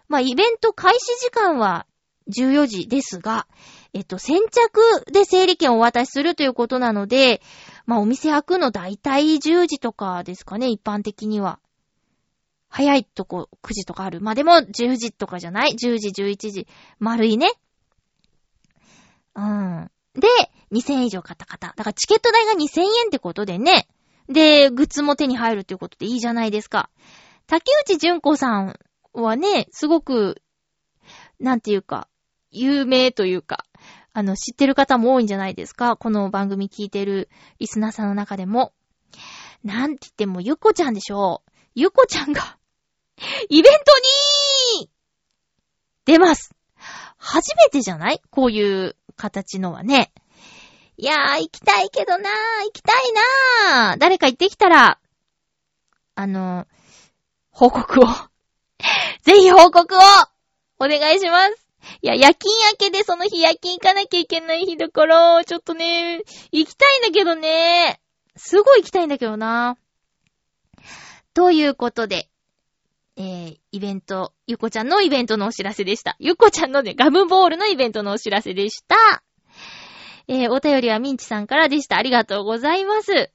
Speaker 1: まあ、イベント開始時間は14時ですが、えっと、先着で整理券をお渡しするということなので、まあ、お店開くのだいたい10時とかですかね、一般的には。早いとこ9時とかある。まあ、でも10時とかじゃない ?10 時、11時。丸いね。うん。で、2000円以上買った方。だからチケット代が2000円ってことでね。で、グッズも手に入るっていうことでいいじゃないですか。竹内純子さんはね、すごく、なんていうか、有名というか、あの、知ってる方も多いんじゃないですかこの番組聞いてるリスナーさんの中でも。なんて言っても、ゆこちゃんでしょうゆこちゃんが、イベントに出ます。初めてじゃない？こういう形のはね。いやー、行きたいけどなー、行きたいなー。誰か行ってきたら、あの、報告を。ぜひ報告をお願いします。いや、夜勤明けでその日夜勤行かなきゃいけない日だから、ちょっとね、行きたいんだけどね。すごい行きたいんだけどな。ということで、えー、イベント、ゆこちゃんのイベントのお知らせでした。ゆこちゃんのね、ガムボールのイベントのお知らせでした。えー、お便りはミンチさんからでした。ありがとうございます。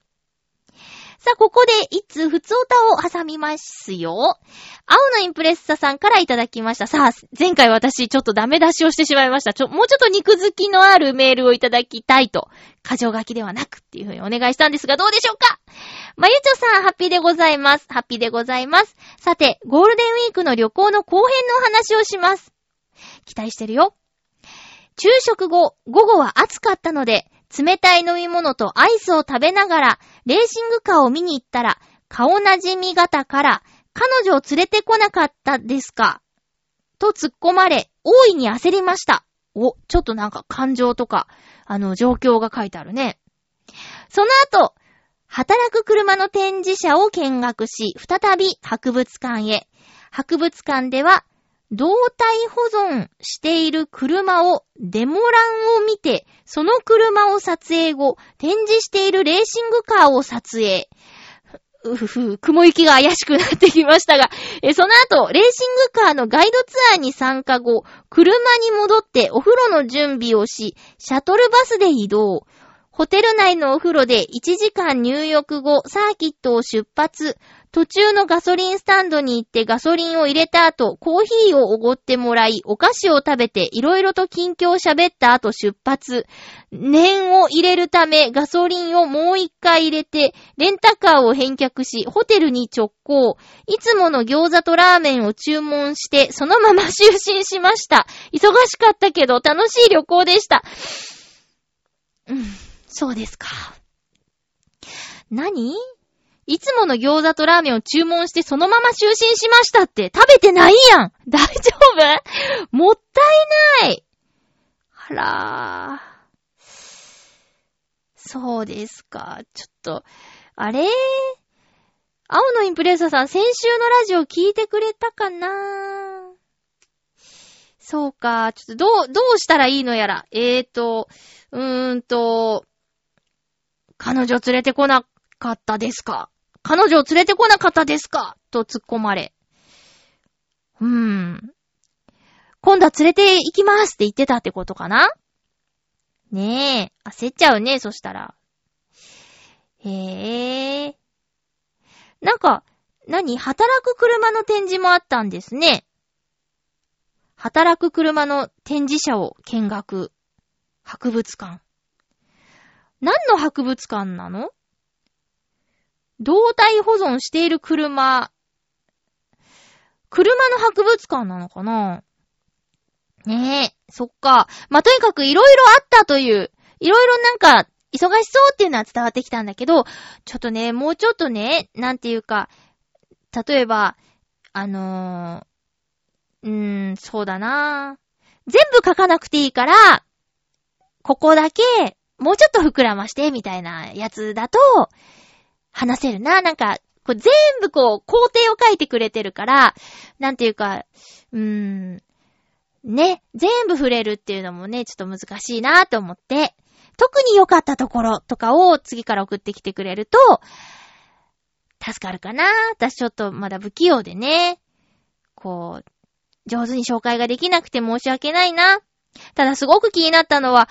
Speaker 1: さあ、ここで、一通、ふつおたを挟みますよ。青のインプレッサさんからいただきました。さあ、前回私、ちょっとダメ出しをしてしまいました。ちょ、もうちょっと肉付きのあるメールをいただきたいと。過剰書きではなくっていうふうにお願いしたんですが、どうでしょうか？まゆちょさん、ハッピーでございます。ハッピーでございます。さて、ゴールデンウィークの旅行の後編のお話をします。期待してるよ。昼食後、午後は暑かったので、冷たい飲み物とアイスを食べながら、レーシングカーを見に行ったら、顔なじみ方から、彼女を連れてこなかったですか？と突っ込まれ、大いに焦りました。お、ちょっとなんか感情とか、あの、状況が書いてあるね。その後、働く車の展示車を見学し、再び博物館へ。博物館では、動体保存している車をデモ欄を見て、その車を撮影後、展示しているレーシングカーを撮影。うふふ、雲行きが怪しくなってきましたが、えその後、レーシングカーのガイドツアーに参加後、車に戻ってお風呂の準備をし、シャトルバスで移動。ホテル内のお風呂で1時間入浴後、サーキットを出発。途中のガソリンスタンドに行ってガソリンを入れた後、コーヒーをおごってもらい、お菓子を食べて、いろいろと近況を喋った後出発。念を入れるため、ガソリンをもう一回入れて、レンタカーを返却し、ホテルに直行。いつもの餃子とラーメンを注文して、そのまま就寝しました。忙しかったけど、楽しい旅行でした。うん、そうですか。何？いつもの餃子とラーメンを注文してそのまま就寝しましたって食べてないやん 大丈夫？もったいないあらー。そうですか。ちょっと、あれ？青のインプレッサーさん、先週のラジオ聞いてくれたかな？そうか。ちょっとどう、どうしたらいいのやら。えーと、うーんと、彼女連れてこなかったですか？彼女を連れてこなかったですか？と突っ込まれ。うーん。今度は連れて行きますって言ってたってことかな？ねえ、焦っちゃうね、そしたら。へえ。なんか、何？働く車の展示もあったんですね。働く車の展示車を見学。博物館。何の博物館なの？動体保存している車、車の博物館なのかな？ねえ、そっか。まあ、とにかくいろいろあったという、いろいろなんか、忙しそうっていうのは伝わってきたんだけど、ちょっとね、もうちょっとね、なんていうか、例えば、あのー、うーん、そうだな。全部書かなくていいから、ここだけ、もうちょっと膨らまして、みたいなやつだと、話せるな。なんか、こう全部こう、工程を書いてくれてるから、なんていうか、うーん、ね、全部触れるっていうのもね、ちょっと難しいなと思って、特に良かったところとかを次から送ってきてくれると、助かるかな私ちょっとまだ不器用でね、こう、上手に紹介ができなくて申し訳ないな。ただすごく気になったのは、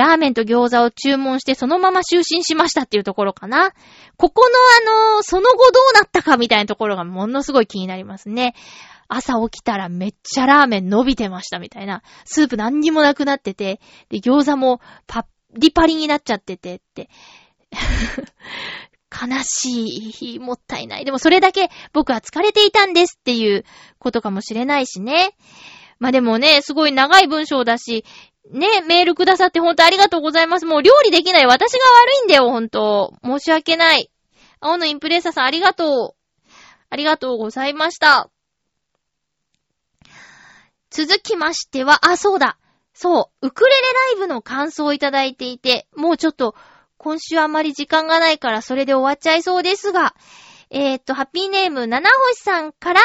Speaker 1: ラーメンと餃子を注文してそのまま就寝しましたっていうところかな。ここのあの、その後どうなったかみたいなところがものすごい気になりますね。朝起きたらめっちゃラーメン伸びてましたみたいな。スープ何にもなくなってて、で、餃子もパッリパリになっちゃっててって。悲しい、もったいない。でもそれだけ僕は疲れていたんですっていうことかもしれないしね。まあでもね、すごい長い文章だし、ね、メールくださってほんとありがとうございます。もう料理できない私が悪いんだよ、ほんと。申し訳ない。青のインプレッサさんありがとう。ありがとうございました。続きましては、あ、そうだ。そう、ウクレレライブの感想をいただいていて、もうちょっと、今週あまり時間がないからそれで終わっちゃいそうですが、えー、っと、ハッピーネーム、七星さんから、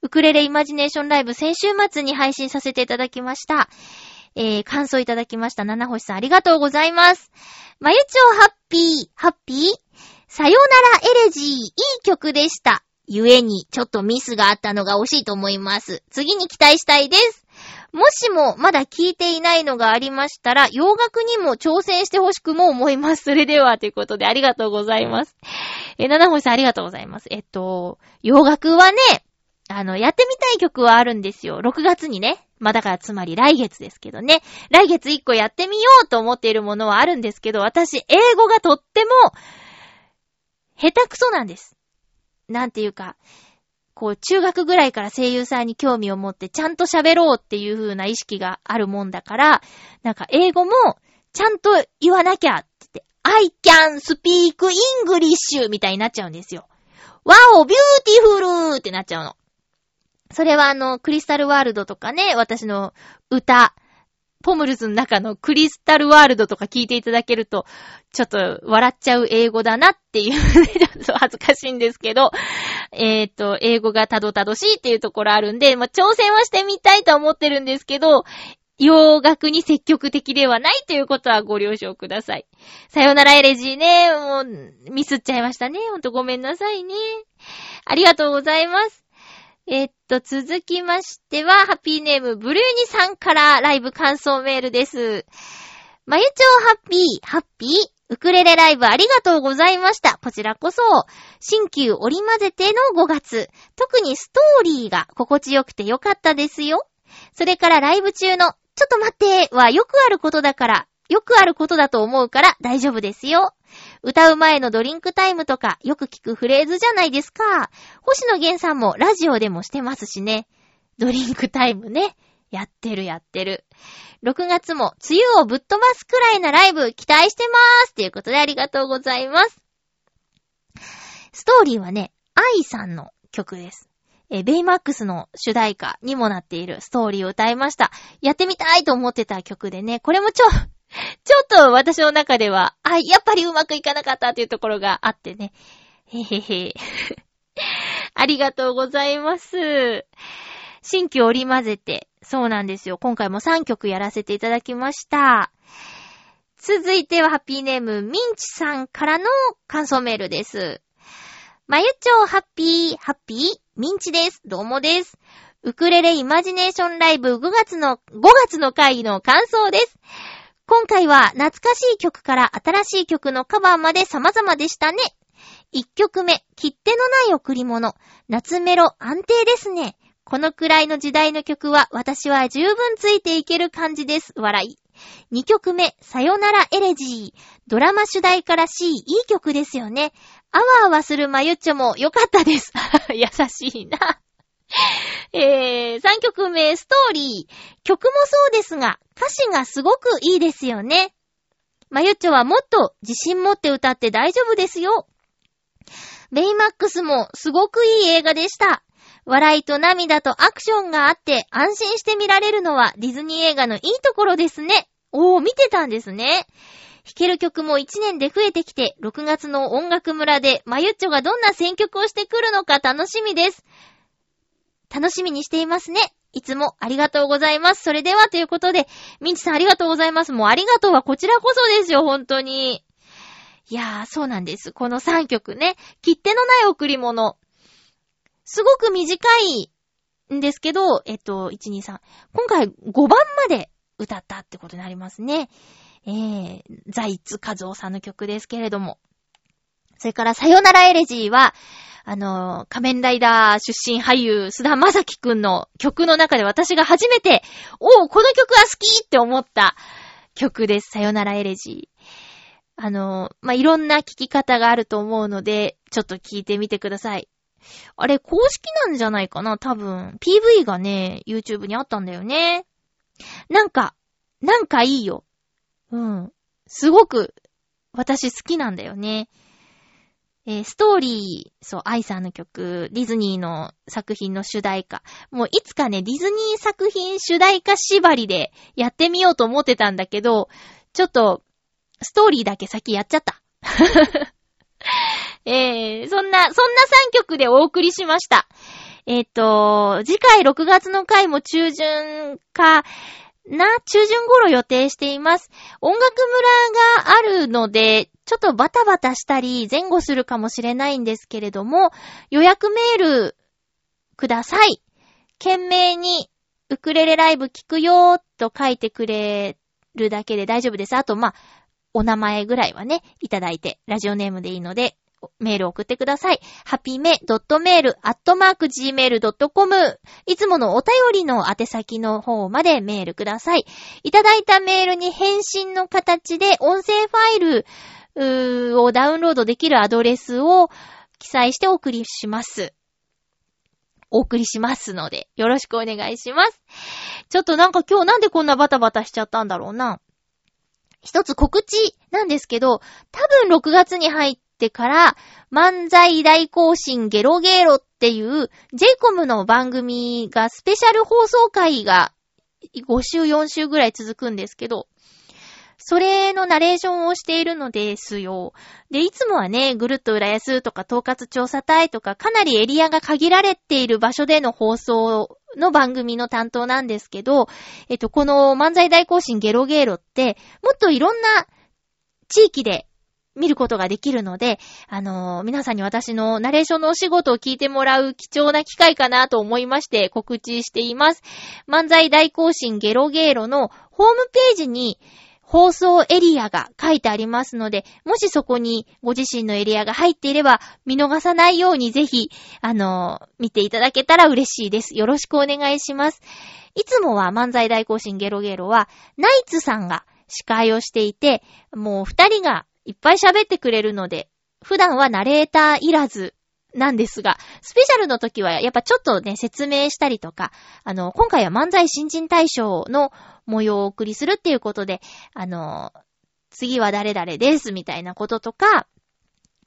Speaker 1: ウクレレイマジネーションライブ先週末に配信させていただきました。えー、感想いただきました。七星さんありがとうございます。まゆちょハッピー、ハッピー？さよならエレジー、いい曲でした。ゆえに、ちょっとミスがあったのが惜しいと思います。次に期待したいです。もしもまだ聞いていないのがありましたら、洋楽にも挑戦してほしくも思います。それでは、ということでありがとうございます。え、七星さんありがとうございます。えっと、洋楽はね、あの、やってみたい曲はあるんですよ。6月にね。まあ、だからつまり来月ですけどね。来月1個やってみようと思っているものはあるんですけど、私、英語がとっても、下手くそなんです。なんていうか、こう、中学ぐらいから声優さんに興味を持ってちゃんと喋ろうっていう風な意識があるもんだから、なんか英語もちゃんと言わなきゃって言って、I can speak English みたいになっちゃうんですよ。Wow, beautiful! ってなっちゃうの。それはあの、クリスタルワールドとかね、私の歌、ポムルズの中のクリスタルワールドとか聞いていただけると、ちょっと笑っちゃう英語だなっていう、ちょっと恥ずかしいんですけど、えっ、と、英語がたどたどしいっていうところあるんで、まあ、挑戦はしてみたいと思ってるんですけど、洋楽に積極的ではないということはご了承ください。さよならエレジーね。もう、ミスっちゃいましたね。ほんとごめんなさいね。ありがとうございます。えっと、続きましては、ハッピーネーム、ブルーニさんからライブ感想メールです。まゆちょうハッピー、ハッピー、ウクレレライブありがとうございました。こちらこそ、新旧織り混ぜての5月、特にストーリーが心地よくてよかったですよ。それからライブ中の、ちょっと待ってはよくあることだから、よくあることだと思うから大丈夫ですよ。歌う前のドリンクタイムとかよく聞くフレーズじゃないですか。星野源さんもラジオでもしてますしね。ドリンクタイムね。やってるやってる。6月も梅雨をぶっ飛ばすくらいなライブ期待してまーすということでありがとうございます。ストーリーはね、愛さんの曲です。えベイマックスの主題歌にもなっているストーリーを歌いました。やってみたいと思ってた曲でね、これもちょ、ちょっと私の中では、あ、やっぱりうまくいかなかったっていうところがあってね。へへへ。ありがとうございます。新規織り混ぜて、そうなんですよ。今回も3曲やらせていただきました。続いてはハッピーネーム、ミンチさんからの感想メールです。まゆちょうハッピー、ハッピー、ミンチです。どうもです。ウクレレイマジネーションライブ5月の、5月の回の感想です。今回は懐かしい曲から新しい曲のカバーまで様々でしたね。1曲目、切手のない贈り物。夏メロ安定ですね。このくらいの時代の曲は私は十分ついていける感じです。笑い。2曲目、さよならエレジー。ドラマ主題からしいいい曲ですよね。あわあわするまゆっちょも良かったです。優しいな。えー、3曲目、ストーリー。曲もそうですが、歌詞がすごくいいですよね。まゆっちょはもっと自信持って歌って大丈夫ですよ。ベイマックスもすごくいい映画でした。笑いと涙とアクションがあって安心して見られるのはディズニー映画のいいところですね。おー、見てたんですね。弾ける曲も1年で増えてきて、6月の音楽村でまゆっちょがどんな選曲をしてくるのか楽しみです。楽しみにしていますね。いつもありがとうございます。それではということで、ミンチさんありがとうございます。もうありがとうはこちらこそですよ、本当に。いやー、そうなんです。この3曲ね。切手のない贈り物。すごく短いんですけど、えっと、1、2、3。今回5番まで歌ったってことになりますね。えー、ザイツカズオさんの曲ですけれども。それから、さよならエレジーは、あの、仮面ライダー出身俳優、須田正樹くんの曲の中で私が初めて、おう、この曲は好きって思った曲です。さよならエレジー。あの、まあ、いろんな聴き方があると思うので、ちょっと聞いてみてください。あれ、公式なんじゃないかな多分。PV がね、YouTube にあったんだよね。なんか、なんかいいよ。うん。すごく、私好きなんだよね。えー、ストーリー、そう、愛さんの曲、ディズニーの作品の主題歌。もういつかね、ディズニー作品主題歌縛りでやってみようと思ってたんだけど、ちょっと、ストーリーだけ先やっちゃった。えー、そんな、そんな3曲でお送りしました。えっ、ー、と、次回6月の回も中旬か、な、中旬頃予定しています。音楽村があるので、ちょっとバタバタしたり前後するかもしれないんですけれども、予約メールください。懸命にウクレレライブ聞くよーと書いてくれるだけで大丈夫です。あと、まあ、お名前ぐらいはね、いただいて、ラジオネームでいいので、メール送ってください。ハピメドットメールアットマーク gmail.com いつものお便りの宛先の方までメールください。いただいたメールに返信の形で音声ファイルをダウンロードできるアドレスを記載してお送りします。お送りしますので、よろしくお願いします。ちょっとなんか今日なんでこんなバタバタしちゃったんだろうな。一つ告知なんですけど、多分6月に入っててから、漫才大行進ゲロゲロっていう j イ m の番組がスペシャル放送会が5週4週ぐらい続くんですけど、それのナレーションをしているのですよ。で、いつもはね、ぐるっと浦安とか統括調査隊とか、かなりエリアが限られている場所での放送の番組の担当なんですけど、えっと、この漫才大行進ゲロゲロって、もっといろんな地域で見ることができるので、あのー、皆さんに私のナレーションのお仕事を聞いてもらう貴重な機会かなと思いまして告知しています。漫才大行進ゲロゲーロのホームページに放送エリアが書いてありますので、もしそこにご自身のエリアが入っていれば、見逃さないようにぜひ、あのー、見ていただけたら嬉しいです。よろしくお願いします。いつもは漫才大行進ゲロゲロは、ナイツさんが司会をしていて、もう二人がいっぱい喋ってくれるので、普段はナレーターいらずなんですが、スペシャルの時はやっぱちょっとね、説明したりとか、あの、今回は漫才新人大賞の模様をお送りするっていうことで、あの、次は誰々ですみたいなこととか、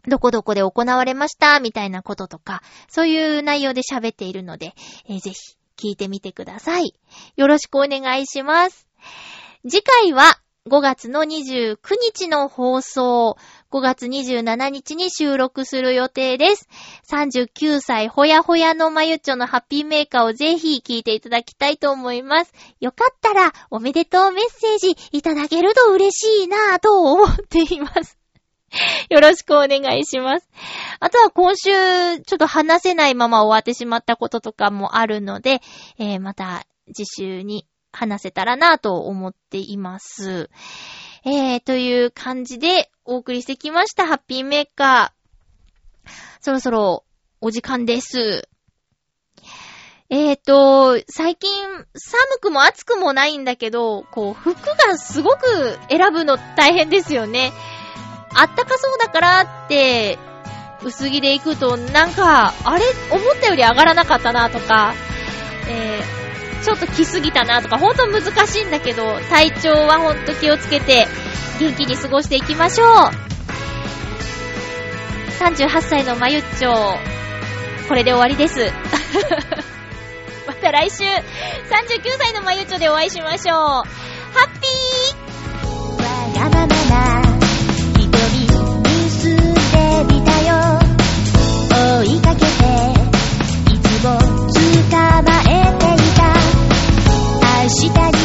Speaker 1: どこどこで行われましたみたいなこととか、そういう内容で喋っているので、えー、ぜひ聞いてみてください。よろしくお願いします。次回は5月の29日の放送、5月27日に収録する予定です。39歳ほやほやのまゆっちょのハッピーメーカーをぜひ聞いていただきたいと思います。よかったらおめでとうメッセージいただけると嬉しいなぁと思っています。よろしくお願いします。あとは今週、ちょっと話せないまま終わってしまったこととかもあるので、えー、また次週に話せたらなと思っています。えー、という感じでお送りしてきました、ハッピーメーカー。そろそろお時間です。えーと、最近寒くも暑くもないんだけど、こう、服がすごく選ぶの大変ですよね。あったかそうだからって、薄着で行くと、なんか、あれ？思ったより上がらなかったなとか、えー、ちょっと来すぎたなとか、ほんと難しいんだけど、体調はほんと気をつけて、元気に過ごしていきましょう。38歳のまゆっちょ、これで終わりです。また来週、39歳のまゆっちょでお会いしましょう。ハッピーわがままな
Speaker 2: 瞳結んでみたよ追いかけて下